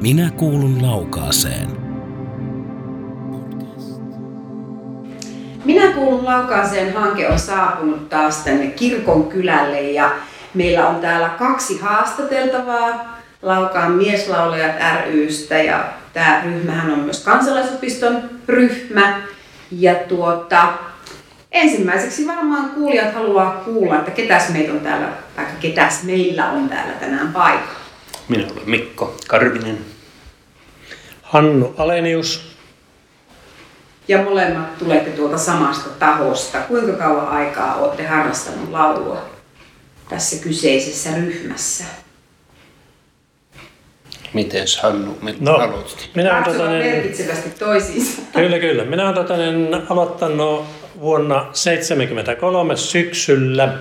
Minä kuulun laukaaseen. Minä kuulun laukaaseen hanke on saapunut taas tänne kirkon kylälle ja meillä on täällä kaksi haastateltavaa Laukaan mieslaulajat rystä ja tämä ryhmähän on myös kansalaisopiston ryhmä. Ja tuota, ensimmäiseksi varmaan kuulijat haluaa kuulla, että ketäs meitä on täällä, tai ketäs meillä on täällä tänään paikalla. Minä olen Mikko Karvinen. Hannu Alenius. Ja molemmat tulette tuolta samasta tahosta. Kuinka kauan aikaa olette harrastanut laulua tässä kyseisessä ryhmässä? Miten Hannu No, aloitti? minä olen Katsotaan tota, niin, merkitsevästi toisiinsa. kyllä, kyllä. Minä olen tota, niin, aloittanut vuonna 1973 syksyllä.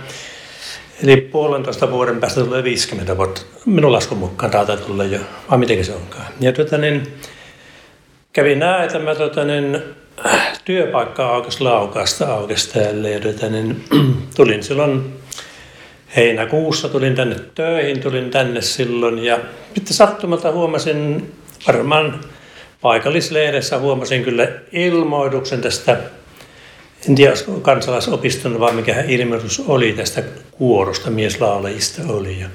Eli puolentoista vuoden päästä tulee 50 vuotta. Minun laskun mukaan taitaa tulla jo, vai miten se onkaan. Ja tota, niin, kävi näin, että mä tota, niin, työpaikka aukesi laukasta aukesi täällä. Ja tota, niin, tulin silloin heinäkuussa tulin tänne töihin, tulin tänne silloin ja sitten sattumalta huomasin varmaan paikallislehdessä huomasin kyllä ilmoituksen tästä, en tiedä olisiko kansalaisopiston vai mikä ilmoitus oli tästä kuorosta, mieslaulajista oli. Ja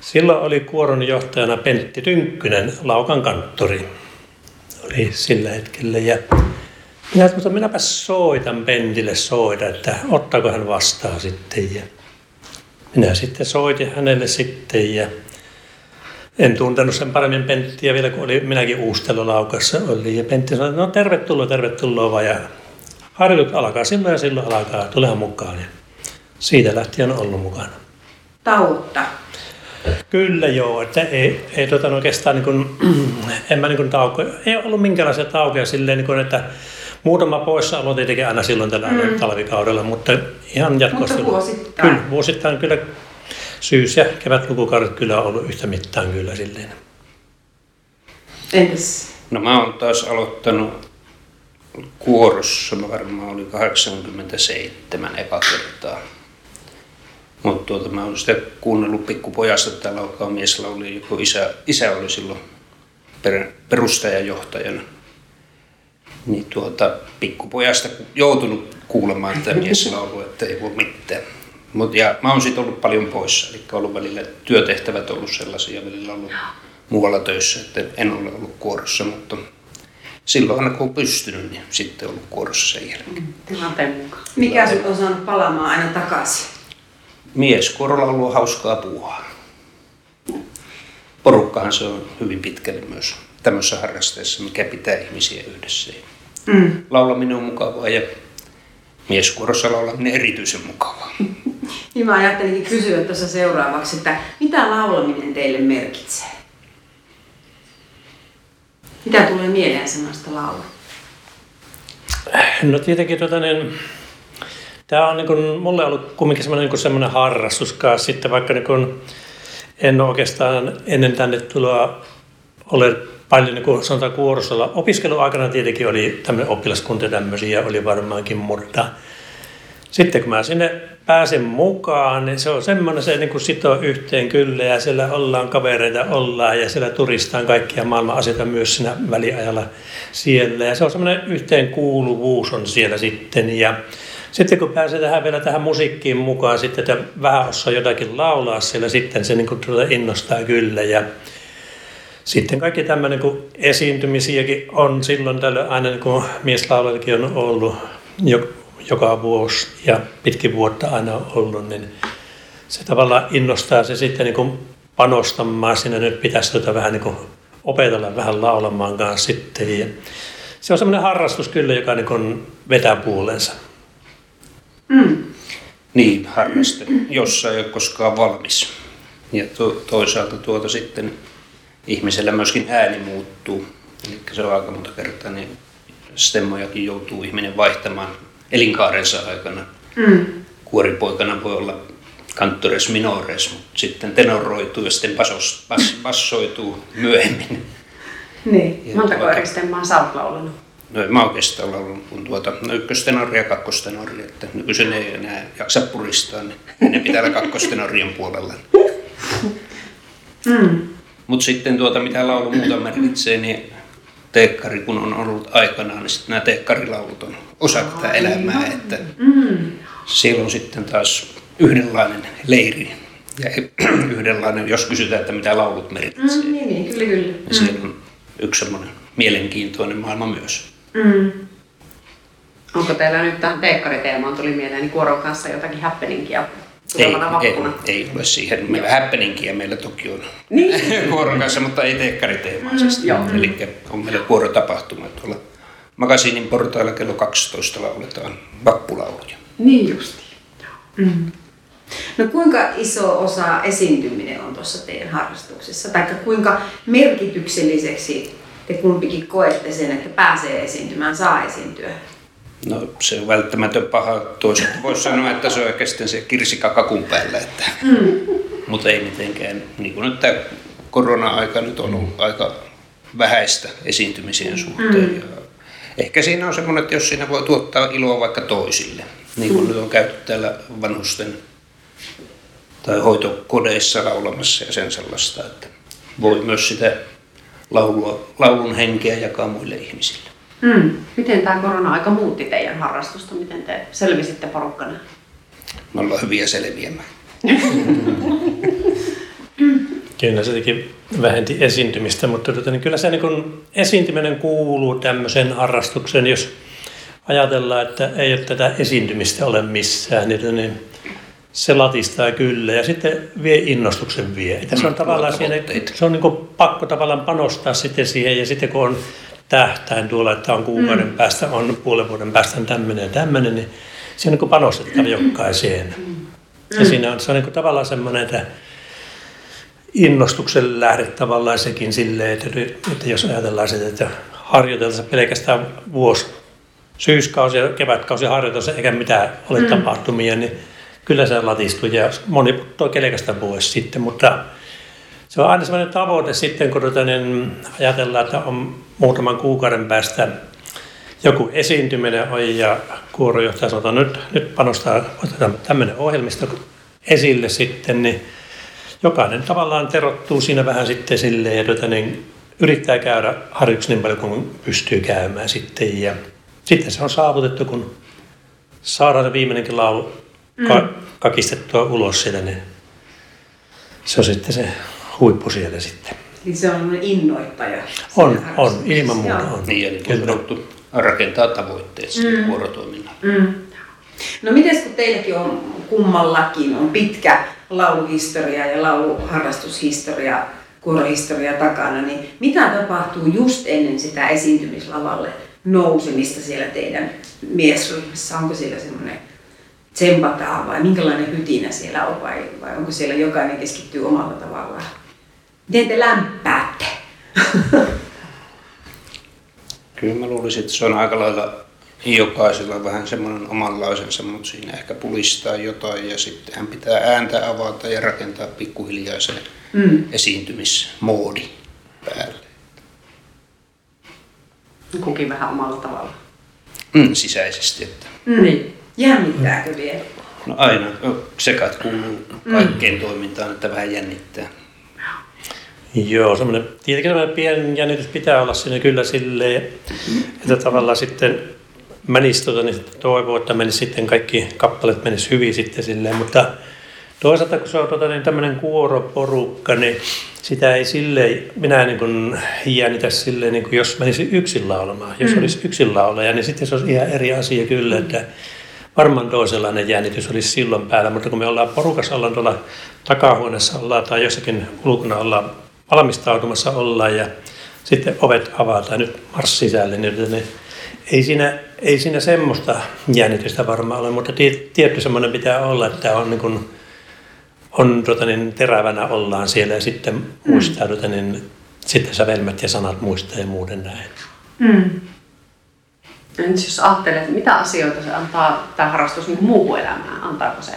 silloin oli kuoron johtajana Pentti Tynkkynen, Laukan kanttori, oli sillä hetkellä. Ja minä että minäpä soitan Pentille soida, että ottaako hän vastaan sitten. Ja minä sitten soitin hänelle sitten ja en tuntenut sen paremmin Penttiä vielä, kun oli minäkin uustelulaukassa oli. Ja Pentti sanoi, no tervetuloa, tervetuloa vaan. Ja harjoitut alkaa silloin ja silloin alkaa, tulehan mukaan. Ja siitä lähtien on ollut mukana. Tautta. Kyllä joo, että ei, ei no oikeastaan niin kuin, en mä niin kuin tauko, ei ollut minkäänlaisia taukoja silleen, niin kuin, että muutama poissaolo tietenkin aina silloin tällä mm. talvikaudella, mutta ihan jatkuvasti. Mutta vuosittain. Kyllä, vuosittain kyllä syys- ja kevätlukukaudet kyllä on ollut yhtä mittaan kyllä silleen. Entäs? No mä oon taas aloittanut kuorossa, mä varmaan oli 87 eka kertaa. Mutta tuota, mä oon sitä kuunnellut pikkupojasta, että täällä alkaa mieslauli, joku isä, isä oli silloin per, perustajajohtajana. Niin tuota, pikkupojasta joutunut kuulemaan tätä mieslaulua, että ei voi mitään. Mut, ja mä oon sitten ollut paljon poissa, eli ollut välillä työtehtävät ollut sellaisia, välillä ollut muualla töissä, että en ole ollut kuorossa, mutta silloin aina kun on pystynyt, niin sitten ollut kuorossa sen jälkeen. Tilanteen mukaan. Mikä sut on saanut palaamaan aina takaisin? Mies kuorolla on ollut hauskaa puuhaa. Porukkahan se on hyvin pitkälle myös tämmöisessä harrasteessa, mikä pitää ihmisiä yhdessä. Mm. Laulaminen on mukavaa ja mieskuorossa laulaminen erityisen mukavaa. Niin mä ajattelinkin kysyä tuossa seuraavaksi, että mitä laulaminen teille merkitsee? Mitä tulee mieleen sanasta laulu? No tietenkin tota, niin, tämä on niin kuin, mulle ollut kumminkin semmoinen, niin semmoinen harrastus. Sitten vaikka niin kuin, en ole oikeastaan ennen tänne tuloa ole paljon niin kuin sanotaan kuorosolla. Opiskeluaikana tietenkin oli tämmöinen oppilaskunta tämmöisiä oli varmaankin, mutta sitten kun mä sinne pääsen mukaan, niin se on semmoinen, se niin sitoo yhteen kyllä ja siellä ollaan kavereita, ollaan ja siellä turistaan kaikkia maailman asioita myös siinä väliajalla siellä. Ja se on semmoinen yhteenkuuluvuus on siellä sitten ja sitten kun pääsee tähän vielä tähän musiikkiin mukaan, sitten että vähän osaa jotakin laulaa siellä, sitten se niin kuin tuota innostaa kyllä ja sitten kaikki tämmöinen, kun esiintymisiäkin on silloin tällöin aina, kuin mieslaulajakin on ollut jo, joka vuosi ja pitkin vuotta aina ollut, niin se tavallaan innostaa se sitten niin kuin panostamaan sinne. Nyt pitäisi tuota vähän niin kuin opetella vähän laulamaan kanssa sitten. Ja se on semmoinen harrastus kyllä, joka niin kuin vetää puolensa. Mm. Niin, harraste, jossa ei ole koskaan valmis. Ja to, toisaalta tuota sitten ihmisellä myöskin ääni muuttuu. Eli se on aika monta kertaa, niin stemmojakin joutuu ihminen vaihtamaan elinkaarensa aikana. Mm. Kuoripoikana voi olla kantores minores, mutta sitten tenoroituu ja sitten basos, bas, bassoituu myöhemmin. Niin, Ja montako tuota- eri stemmaa sä oot laulanut? No en mä oikeastaan laulun kuin tuota, no ykköstenori ja kakkostenori, että nykyisin ei enää jaksa puristaa, niin ne pitää olla kakkostenorion puolella. Mm. Mutta sitten tuota, mitä laulu muuta merkitsee, niin teekkari kun on ollut aikanaan, niin sitten nämä teekkarilaulut on osa tätä elämää. Että siellä on sitten taas yhdenlainen leiri ja yhdenlainen, jos kysytään, että mitä laulut merkitsee. Mm, niin, niin, kyllä, kyllä. Ja siellä on yksi semmoinen mielenkiintoinen maailma myös. Mm. Onko teillä nyt tähän teekkariteemaan tuli mieleen niin kuoron kanssa jotakin happeningia Ei, ei, ei ole siihen. Meillä happeningia meillä toki on Niin. kuoron kanssa, mutta ei teekkariteemaisesti. joo. Eli on meillä kuorotapahtuma tuolla Makasiinin portailla kello 12 lauletaan vappulauluja. Niin justi. No kuinka iso osa esiintyminen on tuossa teidän harrastuksessa? Tai kuinka merkitykselliseksi te kumpikin koette sen, että pääsee esiintymään, saa esiintyä? No se on välttämätön paha. Toisaalta voisi sanoa, että se on oikeastaan se kirsikka kakun päällä. Että, Mutta ei mitenkään. Niin kuin nyt tämä korona-aika nyt on ollut aika vähäistä esiintymisien suhteen. Ja ehkä siinä on semmoinen, että jos siinä voi tuottaa iloa vaikka toisille. Niin kuin nyt on käyty täällä vanhusten tai hoitokodeissa laulamassa ja sen sellaista, että voi myös sitä laulua, laulun henkeä jakaa muille ihmisille. Mm. Miten tämä korona-aika muutti teidän harrastusta? Miten te selvisitte porukkana? Me ollaan hyviä selviämään. Kyllä se teki vähenti esiintymistä, mutta tota, niin kyllä se niin kun esiintyminen kuuluu tämmöiseen harrastukseen, jos ajatellaan, että ei ole tätä esiintymistä ole missään, niin, tota, niin se latistaa kyllä ja sitten vie innostuksen vie. Se on Mm, tavallaan luo siinä, se on niin pakko tavallaan panostaa sitten siihen ja sitten kun on tähtäin tuolla, että on kuukauden mm. päästä, on puolen vuoden päästä on tämmöinen ja tämmöinen, niin siinä on niin panostettava jokaiseen. Ja siinä on, se on niin tavallaan semmoinen, että innostuksen lähde tavallaan sekin silleen, että, että jos ajatellaan sitä, että harjoiteltaisiin pelkästään vuosi, syyskausi ja kevätkausi harjoiteltaisiin eikä mitään ole mm. tapahtumia, niin kyllä se latistuu ja moni puttoo kelkasta pois sitten, mutta se on aina sellainen tavoite sitten, kun tota, niin ajatellaan, että on muutaman kuukauden päästä joku esiintyminen on ja kuorojohtaja sanoo, että nyt, nyt panostaa, otetaan tämmöinen ohjelmisto esille sitten, niin jokainen tavallaan terottuu siinä vähän sitten silleen, ja tota, niin yrittää käydä harjoituksi niin paljon kuin pystyy käymään sitten. Ja sitten se on saavutettu, kun saadaan se viimeinenkin laulu ka- kakistettua ulos sieltä, niin se on sitten se huippu siellä sitten. Niin se on innoittaja. On, on, ilman muuta Joo. on. Niin, eli on haluttu rakentaa tavoitteet mm. vuorotoiminnalle. Mm. No miten kun teilläkin on kummallakin on pitkä lauluhistoria ja lauluharrastushistoria, kuorohistoria takana, niin mitä tapahtuu just ennen sitä esiintymislavalle nousemista siellä teidän miesryhmässä? Onko siellä semmoinen tsempataan vai minkälainen hytinä siellä on vai, vai onko siellä jokainen keskittyy omalla tavallaan? Miten te lämpäätte? Kyllä mä luulisin, että se on aika lailla jokaisella vähän semmoinen omanlaisensa, mutta siinä ehkä pulistaa jotain ja sitten hän pitää ääntä avata ja rakentaa pikkuhiljaa se Mm. esiintymismoodi päälle. Kukin vähän omalla tavalla. Mm, sisäisesti, että Mm. Niin. Jännittääkö vielä? no aina sekat kuuluu kaikkeen toimintaan, että vähän jännittää. Joo, semmoinen, tietenkin semmoinen pieni jännitys pitää olla siinä kyllä silleen, että tavallaan sitten menisi, tota, niin sitten toivoo, että menisi sitten kaikki kappaleet menisi hyvin sitten silleen, mutta toisaalta kun se on tota, niin tämmöinen kuoroporukka, niin sitä ei silleen, minä niin kuin jännitä silleen, niin kuin jos menisi yksin laulamaan. Jos olisi yksin laulaja, niin sitten se olisi ihan eri asia kyllä, että varmaan toisenlainen jännitys olisi silloin päällä, mutta kun me ollaan porukassa, ollaan tuolla takahuoneessa ollaan tai jossakin ulkona ollaan valmistautumassa ollaan ja sitten ovet avataan nyt mars sisälle, niin ne, ei, siinä, ei siinä semmoista jännitystä varmaan ole, mutta tie- tietty semmoinen pitää olla, että on, niin kuin, on tota niin, terävänä ollaan siellä ja sitten muistaa tota niin, sitten sävelmät ja sanat muistaa ja muuten näin. Mm. Entä jos ajattelee, että mitä asioita se antaa tämä harrastus niin muuhun elämään? Antaako se?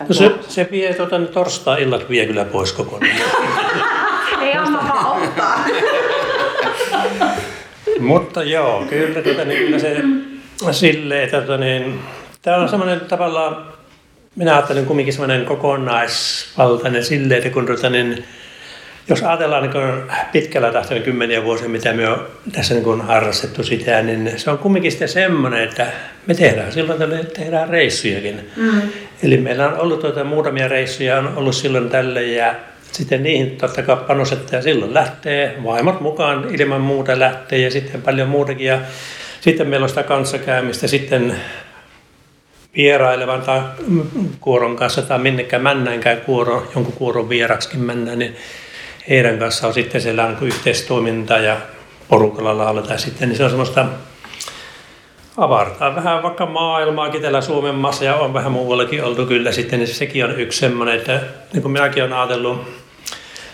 No se, se vie tota, ne torstai-illat vie kyllä pois kokonaan. Ei anna vaan ottaa. Mutta joo, kyllä, tuota, niin, kyllä se silleen, että tuota, niin, tämä on semmoinen tavallaan minä ajattelen kumminkin semmoinen kokonaisvaltainen silleen, että kun tuota, niin, jos ajatellaan niin pitkällä tahtoilla kymmeniä vuosia, mitä me on tässä niin harrastettu sitä, niin se on kumminkin sitten semmoinen, että me tehdään silloin tälle tehdään reissujakin. Mm. Eli meillä on ollut tuota, muutamia reissuja, on ollut silloin tälle ja sitten niihin totta kai panostetaan ja silloin lähtee, vaimot mukaan ilman muuta lähtee ja sitten paljon muutakin. Ja sitten meillä on sitä kanssakäymistä sitten vierailevan tai kuoron kanssa tai minnekään männäänkään kuoro, jonkun kuoron vieraksikin mennään, niin heidän kanssa on sitten siellä niin yhteistoiminta ja porukalla lauletaan sitten, niin se on semmoista avartaa vähän vaikka maailmaakin täällä Suomen maassa ja on vähän muuallakin oltu kyllä sitten, niin sekin on yksi semmoinen, että niin kuin minäkin olen ajatellut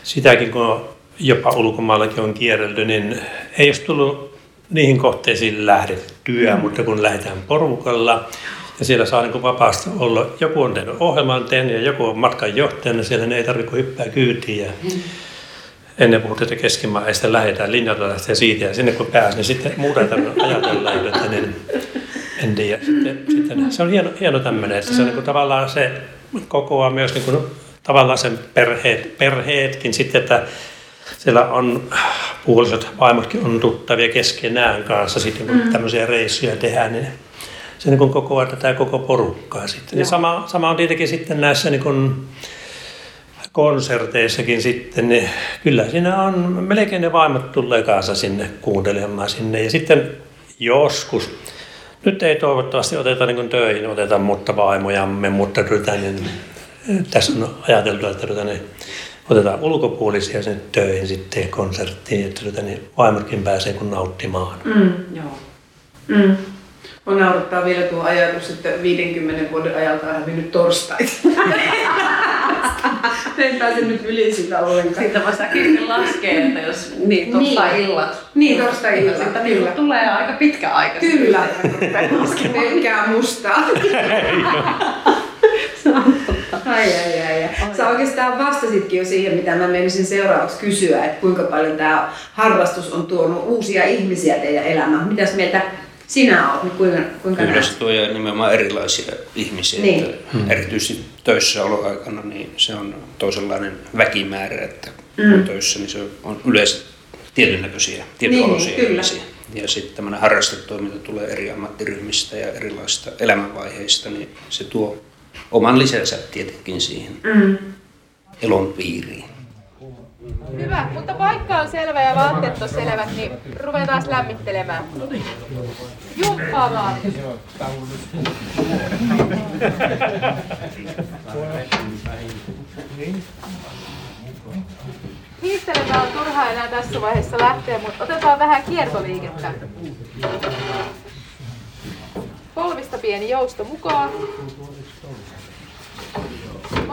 sitäkin, kun jopa ulkomaallakin on kierrelty, niin ei olisi tullut niihin kohteisiin lähdettyä, mm. mutta kun lähdetään porukalla ja siellä saa niin vapaasti olla, joku on tehnyt ohjelman tehnyt ja joku on matkan johtajana, niin siellä ne ei tarvitse hyppää kyytiin ja mm ennen puhuttiin, että keskimaa ja sitten lähdetään linjalta lähtee siitä ja sinne kun pääsee, niin sitten muuta ei tarvitse ajatella, että niin en tiedä. Sitten, sitten, se on hieno, hieno tämmöinen, että se on niin tavallaan se kokoaa myös niin kuin, tavallaan sen perheet, perheetkin sitten, että siellä on puolisot vaimotkin on tuttavia keskenään kanssa sitten kun mm. tämmöisiä reissuja tehdään, niin se niin kokoaa tätä koko porukkaa sitten. Ja sama, sama on tietenkin sitten näissä niin kuin, konserteissakin sitten, niin kyllä siinä on, melkein ne vaimot tulee kanssa sinne kuuntelemaan sinne. Ja sitten joskus, nyt ei toivottavasti oteta niin töihin, oteta mutta vaimojamme, mutta rytä, niin tässä on ajateltu, että rytä, niin otetaan ulkopuolisia sinne töihin sitten konserttiin, että rytä, niin vaimotkin pääsee kun nauttimaan. Mm, joo. Mm. On naurattaa vielä tuo ajatus, että 50 vuoden ajalta on hävinnyt torstaita. en pääse nyt yli sitä ollenkaan. Siitä voi säkin laskea, että jos niin, torstai-illat. Niin, torstai-illat. Sitten kyllä. tulee aika pitkä aika. Kyllä. Pelkkää mustaa. ai, ai, ai, ai. Sä oikeastaan vastasitkin jo siihen, mitä mä menisin seuraavaksi kysyä, että kuinka paljon tämä harrastus on tuonut uusia ihmisiä teidän elämään. Mitäs mieltä sinä olet, niin kuinka, kuinka Kyllä tuo nimenomaan erilaisia ihmisiä. Niin. Että hmm. Erityisesti töissä oloaikana niin se on toisenlainen väkimäärä, että kun hmm. töissä niin se on yleensä tietyn näköisiä, tietynlaisia niin, ihmisiä. Ja sitten tämmöinen harrastetoiminta tulee eri ammattiryhmistä ja erilaisista elämänvaiheista, niin se tuo oman lisänsä tietenkin siihen hmm. elon piiriin. Hyvä, mutta paikka on selvä ja vaatteet on selvät, niin ruvetaan lämmittelemään. Jumppaa vaan. Hiistelemään on turhaa enää tässä vaiheessa lähteä, mutta otetaan vähän kiertoliikettä. Polvista pieni jousto mukaan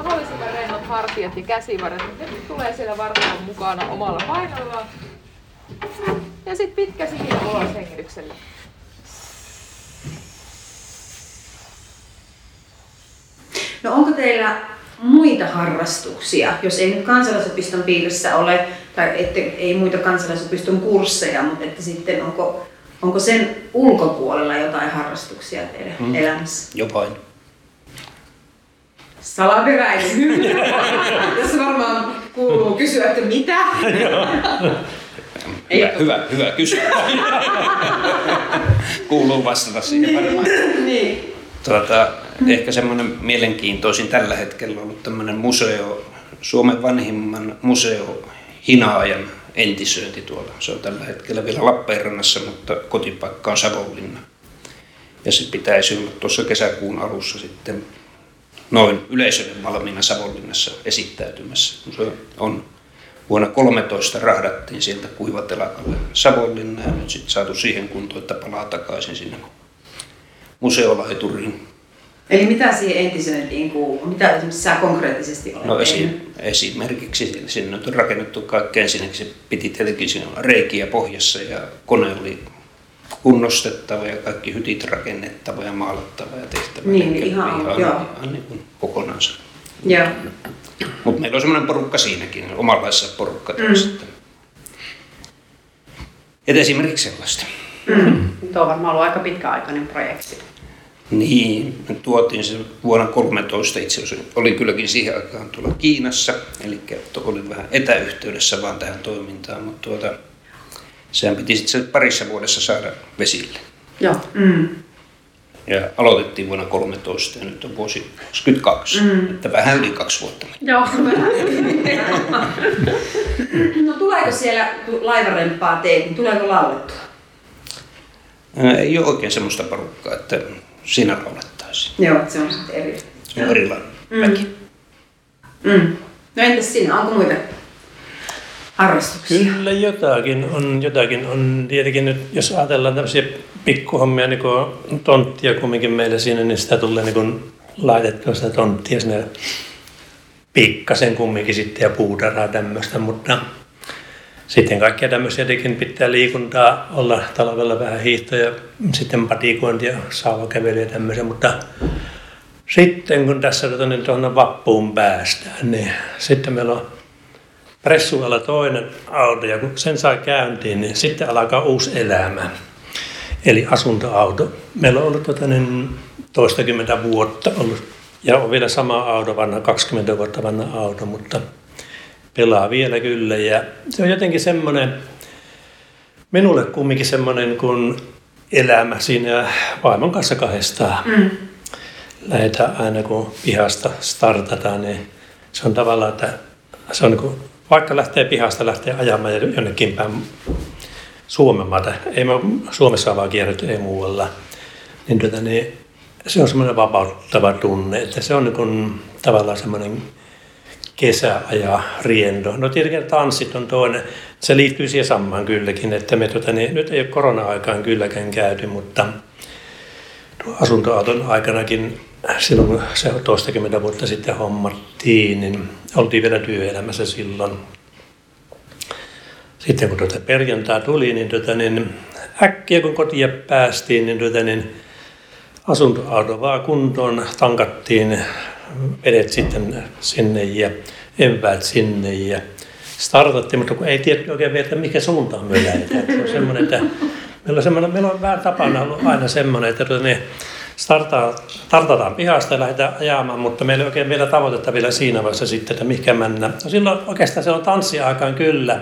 mahdollisimman rennot hartiat ja käsivarret. Ne tulee siellä vartalon mukana omalla painollaan. Ja sitten pitkä sihina ulos hengityksellä. No onko teillä muita harrastuksia, jos ei nyt kansalaisopiston piirissä ole, tai ette, ei muita kansalaisopiston kursseja, mutta että sitten onko, onko sen ulkopuolella jotain harrastuksia teidän hmm. elämässä? Jopain salaperäinen. Tässä varmaan kuuluu kysyä, että mitä? Hyvä, hyvä, hyvä kysymys. kuuluu vastata siihen varmaan. niin. Tuota, ehkä semmoinen mielenkiintoisin tällä hetkellä on ollut tämmöinen museo, Suomen vanhimman museo Hinaajan entisöinti tuolla. Se on tällä hetkellä vielä Lappeenrannassa, mutta kotipaikka on Savonlinna. Ja se pitäisi olla tuossa kesäkuun alussa sitten noin yleisölle valmiina Savonlinnassa esittäytymässä. Se on vuonna 13 rahdattiin sieltä kuivatelakalle Savonlinna ja nyt sitten saatu siihen kuntoon, että palaa takaisin sinne museolaituriin. Eli mitä siihen entisöintiin kuuluu? Mitä esimerkiksi sä konkreettisesti olet no esi- esimerkiksi sinne on rakennettu kaikki ensinnäkin se piti tietenkin siinä reikiä pohjassa ja kone oli kunnostettava ja kaikki hytit rakennettava ja maalattava ja tehtävä. Niin, niin ihan, ihan, joo. ihan niin kuin kokonaansa. Joo. Mutta meillä on semmoinen porukka siinäkin, omanlaisessa porukka mm. sitten. Et esimerkiksi sellaista. Mm. Tuo on varmaan ollut aika pitkäaikainen projekti. Niin, me tuotiin se vuonna 13 itse asiassa. Oli kylläkin siihen aikaan tuolla Kiinassa, eli olin vähän etäyhteydessä vaan tähän toimintaan, mutta tuota, sehän piti sitten parissa vuodessa saada vesille. Joo. Mm. Ja aloitettiin vuonna 13 ja nyt on vuosi 22, mm. että vähän yli kaksi vuotta. Joo. No tuleeko siellä, laivarempaa teet, niin tuleeko laulettua? Ei ole oikein semmoista porukkaa, että siinä laulettaisiin. Joo, se on sitten eri. Se on erilainen väki. Mm. No entäs sinä, onko muita harrastuksia? Kyllä jotakin on, jotakin on tietenkin nyt, jos ajatellaan tämmöisiä pikkuhommia, niin kuin tonttia kumminkin meillä siinä, niin sitä tulee niin kuin laitettua sitä tonttia sinne pikkasen kumminkin sitten ja puudaraa tämmöistä, mutta sitten kaikkia tämmöisiä tietenkin pitää liikuntaa olla talvella vähän hiihtoja ja sitten patikointia, saavakävelyä ja tämmöisiä, mutta sitten kun tässä niin tuonne vappuun päästään, niin sitten meillä on pressualla toinen auto ja kun sen saa käyntiin, niin sitten alkaa uusi elämä. Eli asuntoauto. Meillä on ollut tota, niin, toistakymmentä vuotta ollut ja on vielä sama auto, vanha 20 vuotta vanha auto, mutta pelaa vielä kyllä. Ja se on jotenkin semmoinen, minulle kumminkin semmoinen kuin elämä siinä vaimon kanssa kahdestaan. Mm. Lähdetään aina kun pihasta startataan, niin se on tavallaan, että se on niin vaikka lähtee pihasta, lähtee ajamaan ja jonnekin päin Suomen maata, ei me Suomessa vaan kierretty, ei muualla, niin, tuota, niin se on semmoinen vapauttava tunne, että se on niin kuin, tavallaan semmoinen kesäaja riendo. No tietenkin tanssit on toinen. Se liittyy siihen samaan kylläkin, että me tuota, niin, nyt ei ole korona-aikaan kylläkään käyty, mutta asuntoauton aikanakin silloin se toistakymmentä vuotta sitten hommattiin, niin oltiin vielä työelämässä silloin. Sitten kun tuota perjantai tuli, niin, tuota, niin äkkiä kun kotia päästiin, niin, tuota, niin asuntoauto vaan kuntoon, tankattiin vedet sitten sinne ja eväät sinne ja startattiin, mutta kun ei tiedä oikein vielä, että mikä suuntaan me lähdetään. Se on semmoinen, että meillä on, semmoinen, meillä on vähän tapana ollut aina semmoinen, että tuota, niin startataan pihasta ja lähdetään ajamaan, mutta meillä ei oikein vielä tavoitetta vielä siinä vaiheessa sitten, että mikä mennään. No silloin oikeastaan se on tanssiaikaan kyllä.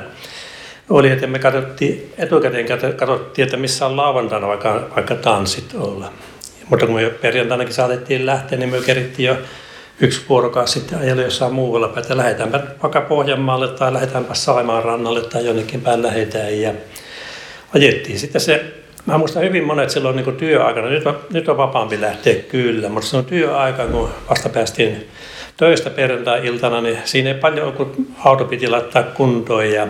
Oli, että me katsottiin, etukäteen katsottiin, että missä on lauantaina vaikka, vaikka tanssit olla. Mutta kun me jo perjantainakin saatettiin lähteä, niin me kerittiin jo yksi vuorokausi sitten ajella jossain muualla päin, että lähdetäänpä vaikka Pohjanmaalle tai lähdetäänpä Saimaan rannalle tai jonnekin päin lähdetään. Ja ajettiin sitten se Mä muistan hyvin monet silloin niin työaikana, nyt nyt on vapaampi lähteä kyllä, mutta se on työaika, kun vasta päästiin töistä perjantai-iltana, niin siinä ei paljon, kun auto piti laittaa kuntoon ja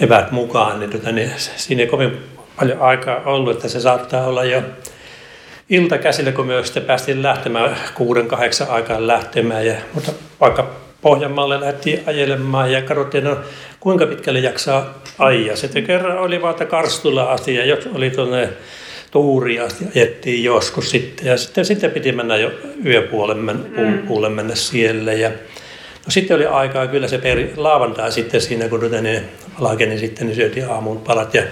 evät mukaan, niin, tota, niin siinä ei kovin paljon aikaa ollut, että se saattaa olla jo ilta käsillä, kun me sitten päästiin lähtemään kuuden, kahdeksan aikaan lähtemään. Ja, mutta vaikka Pohjanmaalle lähdettiin ajelemaan ja katsottiin, no, kuinka pitkälle jaksaa ajaa. Sitten kerran oli vaan, että Karstula asti ja jos oli tuonne Tuuri asti ajettiin joskus sitten. Ja sitten, sitten piti mennä jo yöpuolen mm. mennä siellä. Ja, no sitten oli aikaa kyllä se peri, laavantai sitten siinä, kun ne valkeni sitten, niin syötiin aamun palat. Ja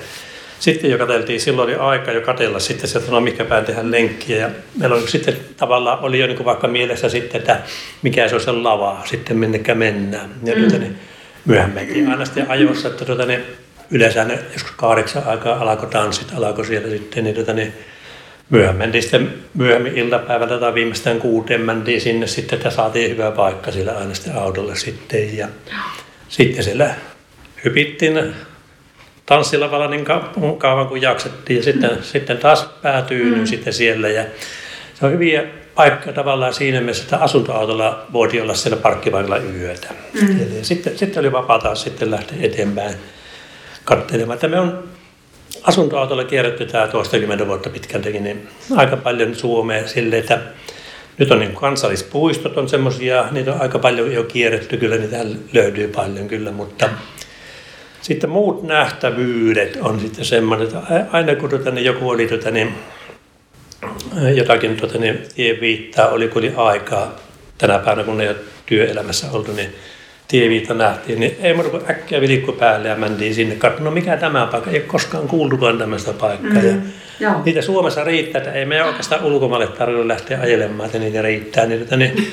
sitten jo katseltiin, silloin oli aika jo katella sitten se, että no mikä päin tehdä lenkkiä. Ja meillä oli sitten tavallaan, oli jo niin vaikka mielessä sitten, että mikä se on se lava sitten minnekä mennään. Ja mm. niin, myöhemminkin aina sitten ajoissa, että tuota, niin, yleensä ne joskus kahdeksan aikaa alkoi tanssit, alkoi siellä sitten, niin, tuota, niin myöhemmin, sitten myöhemmin iltapäivällä tai viimeistään kuuteen mentiin sinne sitten, että saatiin hyvä paikka sillä aina sitten autolla sitten. Ja sitten siellä hypittiin tanssilavalla niin kauan kuin jaksettiin ja sitten, mm. sitten taas päätyy mm. sitten siellä. Ja se on hyviä paikka tavallaan siinä mielessä, että asuntoautolla voi olla siellä parkkipaikalla yötä. Mm. Sitten, sitten oli vapaa taas sitten lähteä eteenpäin katselemaan. Että me on asuntoautolla kierretty tämä toistakymmentä vuotta pitkältäkin, niin aika paljon Suomeen sille, että nyt on niin kansallispuistot on semmoisia, niitä on aika paljon jo kierretty, kyllä niitä löytyy paljon kyllä, mutta sitten muut nähtävyydet on sitten semmoinen, että aina kun tuota, niin joku oli tuota, niin, jotakin tuota, niin, viittaa, oli kun oli aikaa tänä päivänä, kun ei ole työelämässä oltu, niin tieviita nähtiin, niin ei muuta kuin äkkiä vilikko päälle ja mentiin sinne. Katsoin, no mikä tämä paikka, ei ole koskaan kuultukaan tämmöistä paikkaa. Mm. Ja Joo. niitä Suomessa riittää, että ei me oikeastaan ulkomaille tarvitse lähteä ajelemaan, että niitä riittää. Niin, että niin,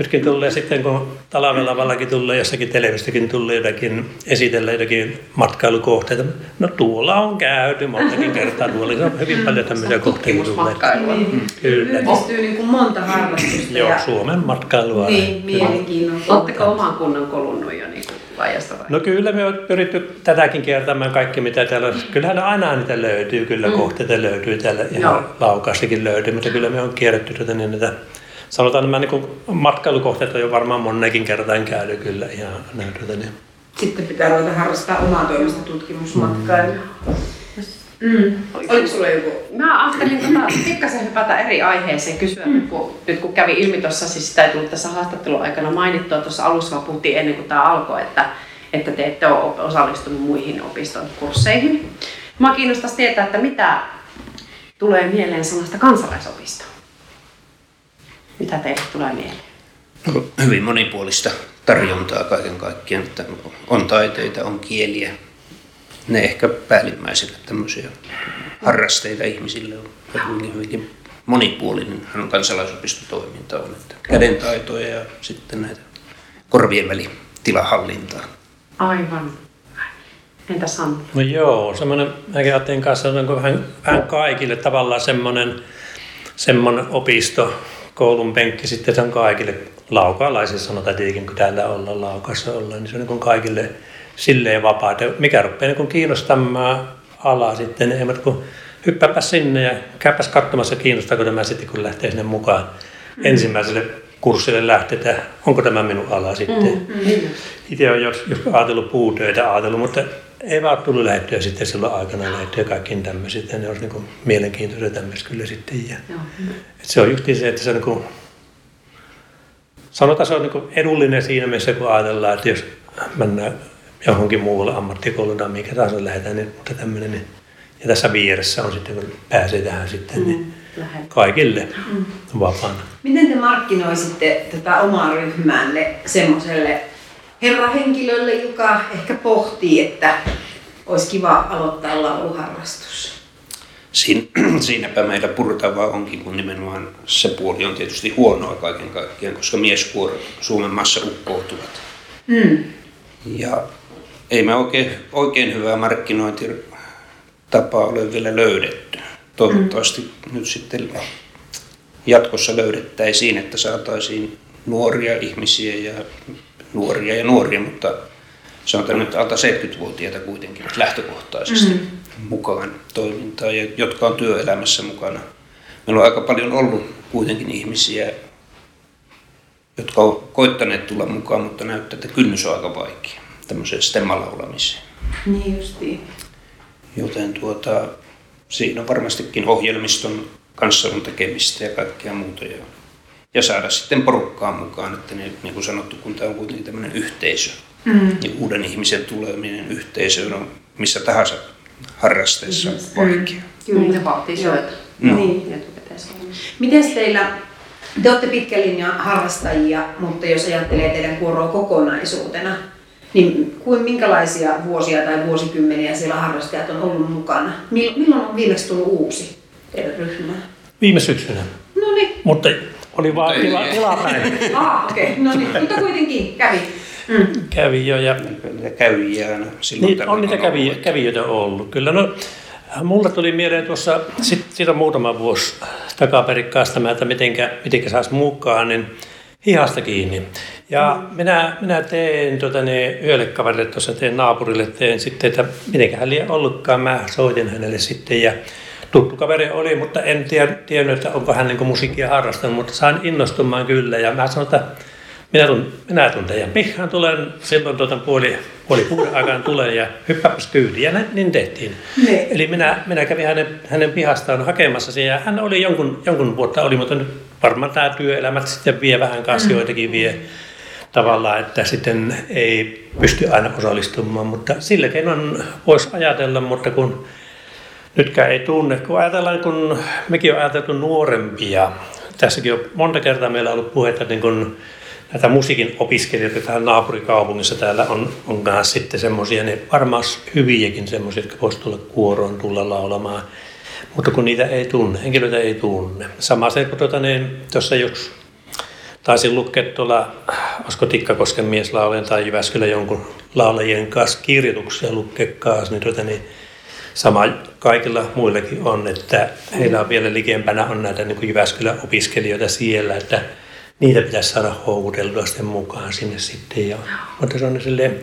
nytkin tulee sitten, kun talvella vallakin tulee jossakin televisiostakin tulee jotakin, esitellä jotakin matkailukohteita. No tuolla on käyty montakin kertaa, tuolla on hyvin paljon tämmöisiä kohteita tulee. Tutkimusmatkailua. Niin. Kyllä. Yhdistyy niin kuin monta harrastusta. Joo, ja, Suomen matkailua. niin, mielenkiinnon Oletteko oman kunnan kolunnut jo niin vai? No kyllä me on pyritty tätäkin kiertämään kaikki mitä täällä on. Kyllähän aina niitä löytyy, kyllä mm. kohteita löytyy täällä ihan Joo. laukaastakin löytyy, mutta kyllä me on kierretty tätä niin näitä Sanotaan nämä niin matkailukohteet on jo varmaan monnekin kertaan käynyt kyllä ihan näytöltä. Niin. Sitten pitää ruveta harrastaa omaa toimesta tutkimusmatkailua. Mm. Oliko sulla joku? Mä ajattelin tota, pikkasen hypätä eri aiheeseen kysyä, mm. nyt, kun, nyt kun kävi ilmi tuossa, siis sitä ei tullut tässä haastattelun aikana mainittua, tuossa alussa vaan puhuttiin ennen kuin tämä alkoi, että, että te ette ole osallistunut muihin opiston kursseihin. Mä kiinnostaisi tietää, että mitä tulee mieleen sanasta kansalaisopisto? Mitä teille tulee mieleen? No, hyvin monipuolista tarjontaa kaiken kaikkiaan, että on taiteita, on kieliä. Ne ehkä päällimmäisenä tämmöisiä harrasteita ihmisille on hyvinkin, hyvinkin monipuolinen hän kansalaisopistotoiminta on, että kädentaitoja ja sitten näitä korvien välitilahallintaa. Aivan. Entä Sanna? No joo, semmoinen, mäkin ajattelin kanssa, että vähän, vähän kaikille tavallaan semmoinen, semmoinen opisto, koulun penkki sitten se on kaikille laukaalaisissa sanotaan tietenkin, kun täällä ollaan laukassa ollaan, niin se on niin kaikille silleen vapaa. että Mikä rupeaa niin kiinnostamaan ala sitten, ei muuta kuin hyppääpä sinne ja käypäs katsomassa kiinnostaako tämä sitten, kun lähtee sinne mukaan mm. ensimmäiselle kurssille lähtetään, onko tämä minun ala sitten. Mm. Itse olen jos, jos ajatellut puutöitä ajatellut, mutta ei vaan tullut lähettyä sitten silloin aikana lähettyä kaikkiin tämmöisiä, ne olisi niin mielenkiintoisia tämmöistä kyllä sitten. Ja, Joo. et se on just se, että se on niin kuin, sanotaan se on niin edullinen siinä mielessä, kun ajatellaan, että jos mennään johonkin muualle ammattikouluun tai mikä tahansa lähdetään, niin, mutta tämmöinen, niin, ja tässä vieressä on sitten, kun pääsee tähän sitten, niin Lähden. kaikille vapaana. Miten te markkinoisitte tätä omaa ryhmäänne semmoiselle herrahenkilölle, joka ehkä pohtii, että olisi kiva aloittaa lauluharrastus? Siin, siinäpä meillä purtavaa onkin, kun nimenomaan se puoli on tietysti huonoa kaiken kaikkiaan, koska mieskuorot Suomen maassa uppoutuvat. Mm. Ja ei me oikein, oikein hyvää markkinointitapaa ole vielä löydetty. Toivottavasti mm. nyt sitten jatkossa löydettäisiin, että saataisiin nuoria ihmisiä ja nuoria ja nuoria, mutta sanotaan nyt alta 70-vuotiaita kuitenkin lähtökohtaisesti mm. mukaan toimintaan, ja jotka on työelämässä mukana. Meillä on aika paljon ollut kuitenkin ihmisiä, jotka on koittaneet tulla mukaan, mutta näyttää, että kynnys on aika vaikea tämmöiseen stemmalaulamiseen. Niin justiin. Joten tuota, siinä on varmastikin ohjelmiston kanssa on tekemistä ja kaikkea muuta. Ja, ja saada sitten porukkaa mukaan, että ne, niin kuin sanottu, kun tämä on kuitenkin tämmöinen yhteisö, mm. niin uuden ihmisen tuleminen yhteisöön on missä tahansa harrasteessa vaikea. Kyllä. Se vaatii syötä. No. Niin. Etukäteisvalmennus. Miten teillä, te olette pitkän linjan harrastajia, mutta jos ajattelee teidän kuoroa kokonaisuutena, niin kuin minkälaisia vuosia tai vuosikymmeniä siellä harrastajat on ollut mukana? Mill- Milloin on viimeksi tullut uusi teidän ryhmään? Viime syksynä, No niin. mutta oli vaan ei- tila, tilapäin. Ah, okei. Okay. No niin, mutta kuitenkin kävi. Mm. Kävi jo ja aina silloin Niin, on niitä kävi, ollut. kävijöitä ollut. Kyllä, no, mulle tuli mieleen tuossa, sit, siitä on muutama vuosi takaperikkaasta, että mitenkä, mitenkä saisi mukaan, niin hihasta kiinni. Ja mm. minä, minä teen tuota, ne, yhdelle kaverille tuossa, teen naapurille, teen sitten, että mitenkä hän liian ollutkaan, mä soitin hänelle sitten ja tuttu kaveri oli, mutta en tiedä, tiennyt, että onko hän niin musiikkia harrastanut, mutta sain innostumaan kyllä ja mä sanoin, että minä tunnen, minä tunnen teidän pihaan, tulen silloin tuota puoli, puoli kuuden aikaan tulen ja hyppääpäs kyytiin. Ja näin, niin tehtiin. Ne. Eli minä, minä kävin hänen, hänen pihastaan hakemassa sen ja hän oli jonkun, jonkun vuotta, oli, mutta nyt varmaan tämä työelämä sitten vie vähän kanssa, joitakin vie tavallaan, että sitten ei pysty aina osallistumaan, mutta sillä keinoin voisi ajatella, mutta kun nytkään ei tunne, kun ajatellaan, kun mekin on ajateltu nuorempia, tässäkin on monta kertaa meillä ollut puhetta niin kun näitä musiikin opiskelijoita tähän naapurikaupungissa täällä on, on kanssa sitten semmoisia, ne varmaan hyviäkin semmoisia, jotka voisivat tulla kuoroon tulla laulamaan. Mutta kun niitä ei tunne, henkilöitä ei tunne. Sama se, kun tuota, niin, tuossa jos taisin lukea tuolla, olisiko Tikkakosken mieslaulajan tai Jyväskylän jonkun laulajien kanssa kirjoituksia lukea kanssa, niin, tuota, niin sama kaikilla muillakin on, että heillä on vielä likempänä on näitä niin Jyväskylän opiskelijoita siellä, että niitä pitäisi saada houkuteltua sitten mukaan sinne sitten. Ja, mutta se on silleen,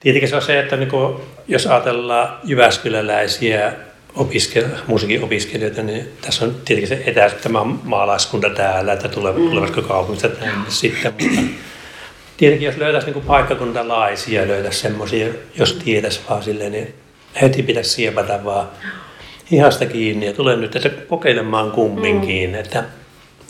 tietenkin se on se, että niin kuin, jos ajatellaan Jyväskyläläisiä opiskel, musiikin opiskelijoita, niin tässä on tietenkin se etä, tämä maalaiskunta täällä, että mm. tulevatko kaupungista tänne sitten, mutta tietenkin jos löytäisi niin paikkakuntalaisia, löytäisi semmoisia, jos tietäisi vaan silleen, niin heti pitäisi siepata vaan hihasta kiinni ja tulee nyt että kokeilemaan kumminkin, mm. että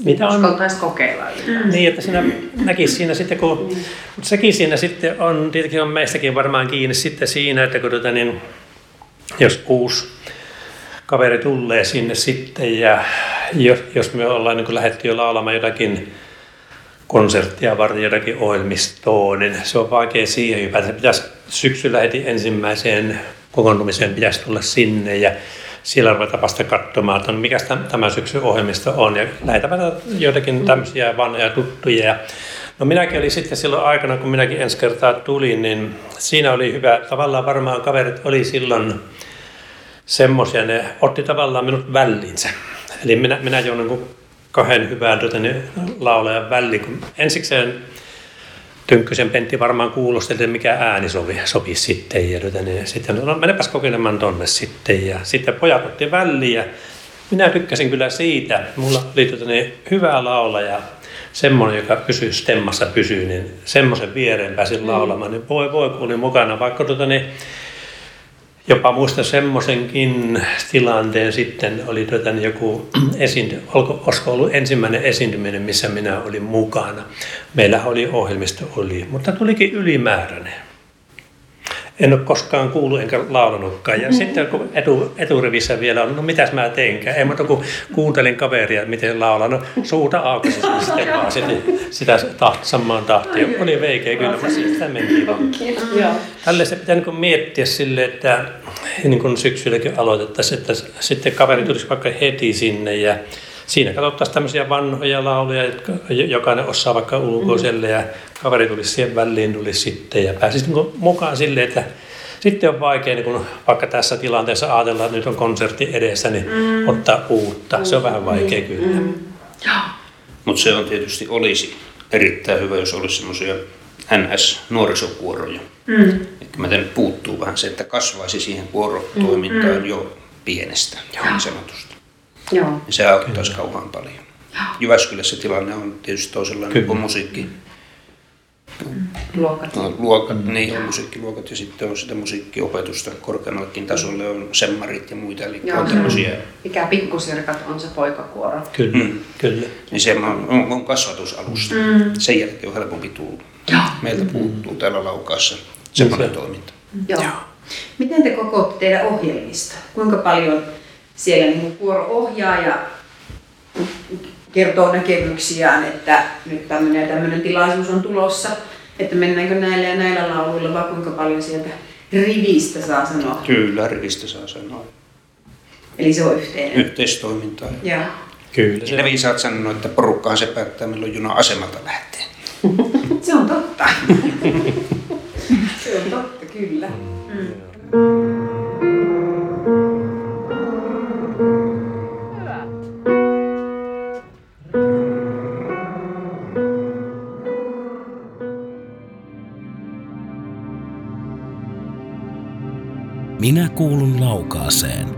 mitä on... Uskaltaisi kokeilla. Mm. Niin, että siinä näkisi siinä sitten, kun... Mm. Mutta sekin siinä sitten on, tietenkin on meistäkin varmaan kiinni sitten siinä, että kun tuota, niin, jos uusi kaveri tulee sinne sitten ja jos, jos me ollaan niin lähdetty jo laulamaan jotakin konserttia varten jotakin ohjelmistoon, niin se on vaikea siihen hypätä. Se pitäisi syksyllä heti ensimmäiseen kokoontumiseen pitäisi tulla sinne ja siellä ruveta vasta katsomaan, että no mikä tämä syksyn ohjelmisto on ja lähetäpä joitakin tämmöisiä vanhoja tuttuja. No minäkin olin sitten silloin aikana, kun minäkin ensi kertaa tulin, niin siinä oli hyvä, tavallaan varmaan kaverit oli silloin semmoisia, ne otti tavallaan minut vällinsä. Eli minä, minä joudun kahden hyvän tuota, niin, laulajan väliin, kun ensikseen Tynkkysen Pentti varmaan kuulosteli, että mikä ääni sopi, sopi sitten. Ja niin, sitten, no menepäs kokeilemaan tonne sitten. Ja sitten pojat otti väliin ja minä tykkäsin kyllä siitä. Mulla oli tuota, niin, hyvä laulaja, semmoinen, joka pysyy stemmassa pysyy, niin semmoisen viereen pääsin laulamaan. Niin voi voi, kun olin mukana, vaikka tuota, niin, jopa muista semmoisenkin tilanteen sitten, oli tuota, niin joku esiinty, olisiko ollut ensimmäinen esiintyminen, missä minä olin mukana. Meillä oli ohjelmisto, oli, mutta tulikin ylimääräinen en ole koskaan kuullut enkä laulanutkaan. Ja mm. sitten kun etu, eturivissä vielä on, no mitäs mä teinkään. Ei mutta kun kuuntelin kaveria, miten laulan, no suuta aukasi sitten vaan sitten, sitä taht, samaan tahtia. Oli veikeä kyllä, mutta sitä mentiin vaan. Tälle se pitää niin miettiä sille, että niin kuin syksylläkin aloitettaisiin, että sitten kaveri tulisi vaikka heti sinne ja siinä katsottaisiin tämmöisiä vanhoja lauluja, jotka jokainen osaa vaikka ulkoiselle ja kaveri tulisi siihen väliin tulisi sitten ja pääsisi niin mukaan silleen, että sitten on vaikea, niin kun vaikka tässä tilanteessa ajatella, että nyt on konsertti edessä, niin mm. ottaa uutta. Se on vähän vaikea mm. kyllä. Mm. Mutta se on tietysti olisi erittäin hyvä, jos olisi semmoisia NS-nuorisokuoroja. Mm. Mä nyt puuttuu vähän se, että kasvaisi siihen kuorotoimintaan mm. jo pienestä, Joo. niin sanotusti. Joo. Ja se auttaisi kauhean paljon. Joo. Jyväskylässä tilanne on tietysti toisenlainen kuin musiikki. Luokat. No, luokat, mm. niin on musiikkiluokat ja sitten on sitä musiikkiopetusta korkeammallakin tasolla on semmarit ja muita. Eli Joo, on tämmöisiä... Mikä pikkusirkat on se poikakuoro. Kyllä, mm. kyllä. Niin se on, on, on kasvatusalusta. Mm. Sen jälkeen on helpompi tulla. Joo. Meiltä puuttuu mm. täällä laukaassa semmoinen se. toiminta. Joo. Joo. Miten te kokootte teidän ohjelmista? Kuinka paljon siellä niin kuoro ohjaa ja kertoo näkemyksiään, että nyt tämmöinen tämmöinen tilaisuus on tulossa, että mennäänkö näillä ja näillä lauluilla vai kuinka paljon sieltä rivistä saa sanoa? Kyllä, rivistä saa sanoa. Eli se on yhteinen? Yhteistoimintaa. Joo. Kyllä. Se... Levi saat sanoa, että porukkaan se päättää, milloin juna asemalta lähtee. se on totta. se on totta, kyllä. Mm. Minä kuulun laukaaseen.